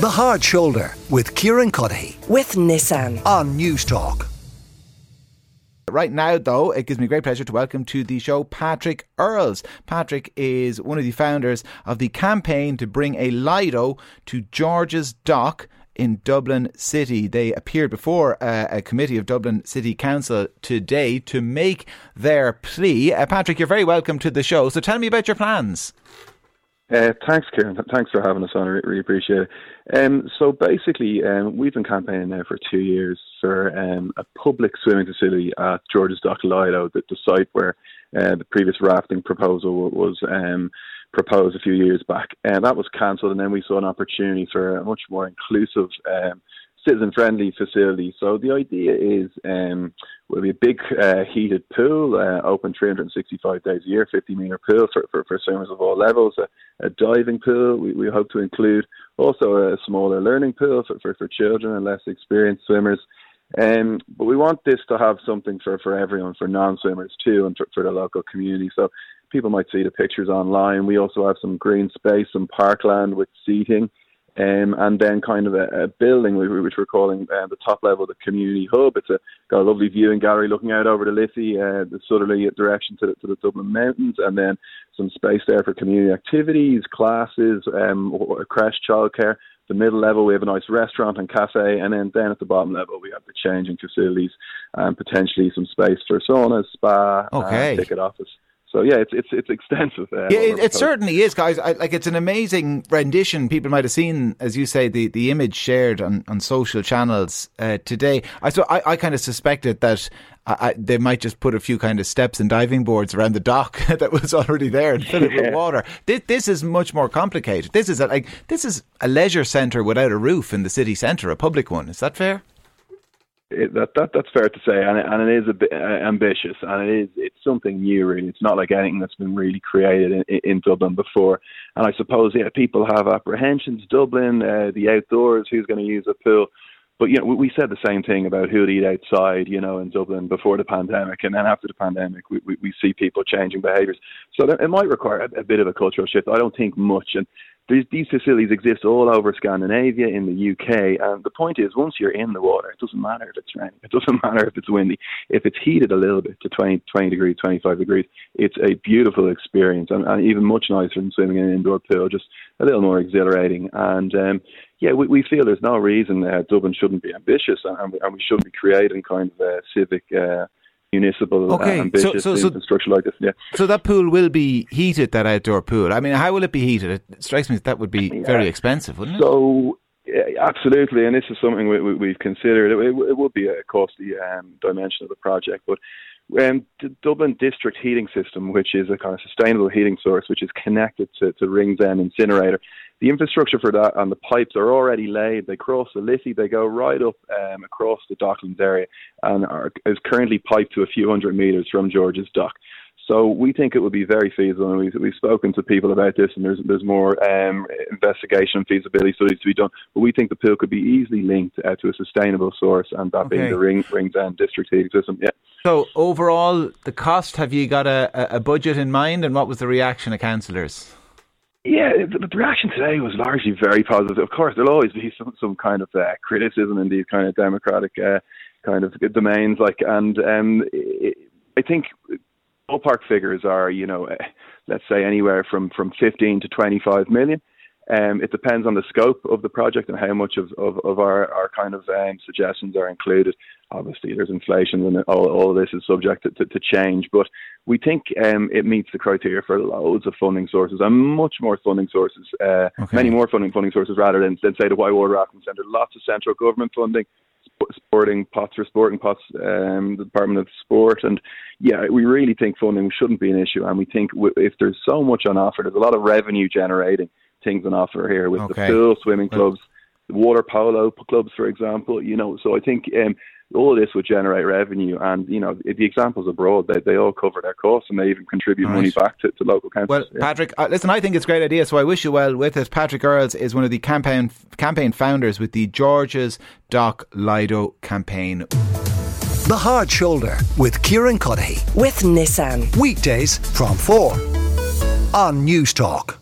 The Hard Shoulder with Kieran Cuddihy with Nissan. on Newstalk. Right now, though, it gives me great pleasure to welcome to the show Patrick Earls. Patrick is one of the founders of the campaign to bring a Lido to George's Dock in Dublin City. They appeared before uh, a committee of Dublin City Council today to make their plea. Uh, Patrick, you're very welcome to the show. So tell me about your plans. Uh, thanks. Th- Thanks for having us on. I really appreciate it. Um, so basically, um, we've been campaigning now for two years for um, a public swimming facility at George's Dock Lido, the, the site where uh, the previous rafting proposal was um, proposed a few years back. And that was cancelled, and then we saw an opportunity for a much more inclusive, um, citizen-friendly facility. So the idea is um, will be a big uh, heated pool, uh, open 365 days a year, 50 metre pool for, for, for swimmers of all levels, a, a diving pool. We, we hope to include also a smaller learning pool for, for, for children and less experienced swimmers. Um, but we want this to have something for, for everyone, for non-swimmers too, and for, for the local community. So people might see the pictures online. We also have some green space, some parkland with seating. Um, and then kind of a, a building which we're calling uh, the top level the community hub. It's a, got a lovely viewing gallery looking out over the Liffey, uh, the southerly direction to the, to the Dublin Mountains, and then some space there for community activities, classes, um, creche, childcare. The middle level we have a nice restaurant and cafe, and then down at the bottom level we have the changing facilities and potentially some space for sauna, spa, Okay. and ticket office. So yeah, it's it's it's extensive. Uh, Yeah, it, it certainly is, guys. I, like it's an amazing rendition. People might have seen, as you say, the, the image shared on, on social channels uh, today. I so I, I kind of suspected that I, they might just put a few kind of steps and diving boards around the dock that was already there and fill it with water. This, this is much more complicated. This is a, like this is a leisure centre without a roof in the city centre, a public one. Is that fair? It, that, that that's fair to say, and it, and it is a bit uh, ambitious, and it is it's something new. Really, it's not like anything that's been really created in, in Dublin before. And I suppose yeah, people have apprehensions. Dublin, uh, the outdoors, who's going to use a pool? But you know, we, said the same thing about who'd eat outside, you know, in Dublin before the pandemic, and then after the pandemic, we, we, we see people changing behaviours. So it might require a, a bit of a cultural shift. I don't think much, and these, these facilities exist all over Scandinavia, in the UK, and the point is, once you're in the water, it doesn't matter if it's raining, it doesn't matter if it's windy. If it's heated a little bit to 20, 20 degrees, 25 degrees, it's a beautiful experience, and, and even much nicer than swimming in an indoor pool, just a little more exhilarating. And um, yeah, we, we feel there's no reason uh, Dublin shouldn't be ambitious, and, we- and we should be creating kind of a civic. Uh, Municipal Okay, uh, so- ambitious so- so- infrastructure like this, yeah. So that pool will be heated. That outdoor pool. I mean, how will it be heated? It strikes me that, that would be very expensive, wouldn't it? So, yeah, absolutely, and this is something we, we, we've considered. It, it, it would be a costly um, dimension of the project, but um, the Dublin district heating system, which is a kind of sustainable heating source, which is connected to, to Ringsend incinerator, the infrastructure for that and the pipes are already laid. They cross the Liffey, they go right up um, across the Docklands area, and are is currently piped to a few hundred metres from George's Dock. So we think it would be very feasible, and we've, we've spoken to people about this, and there's there's more um, investigation and feasibility studies to be done. But we think the pool could be easily linked uh, to a sustainable source, and that Okay. being the Ring Ringsend district heating system. Yeah. So overall, the cost. Have you got a- a budget in mind, and what was the reaction of councillors? Yeah, the, the reaction today was largely very positive. Of course, there'll always be some some kind of uh, criticism in these kind of democratic uh, kind of domains. Like, and um, i I think ballpark figures are, you know, uh, let's say anywhere from from 15 to 25 million. Um, it depends on the scope of the project and how much of, of, of our, our kind of um, suggestions are included. Obviously, there's inflation and all, all of this is subject to, to, to change, but we think um, it meets the criteria for loads of funding sources and much more funding sources, uh, Okay. many more funding funding sources rather than, than say the Whitewater Rafting Centre. Lots of central government funding, sp- sporting pots for sporting pots, um, the Department of Sport, and yeah, we really think funding shouldn't be an issue, and we think w- if there's so much on offer, there's a lot of revenue generating things on offer here with Okay. the pool, swimming clubs, the water polo clubs, for example. You know, so I think um, all of this would generate revenue, and you know, the examples abroad, they they all cover their costs, and they even contribute Right. money back to, to local councils. Well, yeah. Patrick, uh, listen, I think it's a great idea, so I wish you well with it. Patrick Earls is one of the campaign campaign founders with the George's Dock Lido campaign. The Hard Shoulder with Kieran Cuddihy. With Nissan. Weekdays from 4 on Newstalk.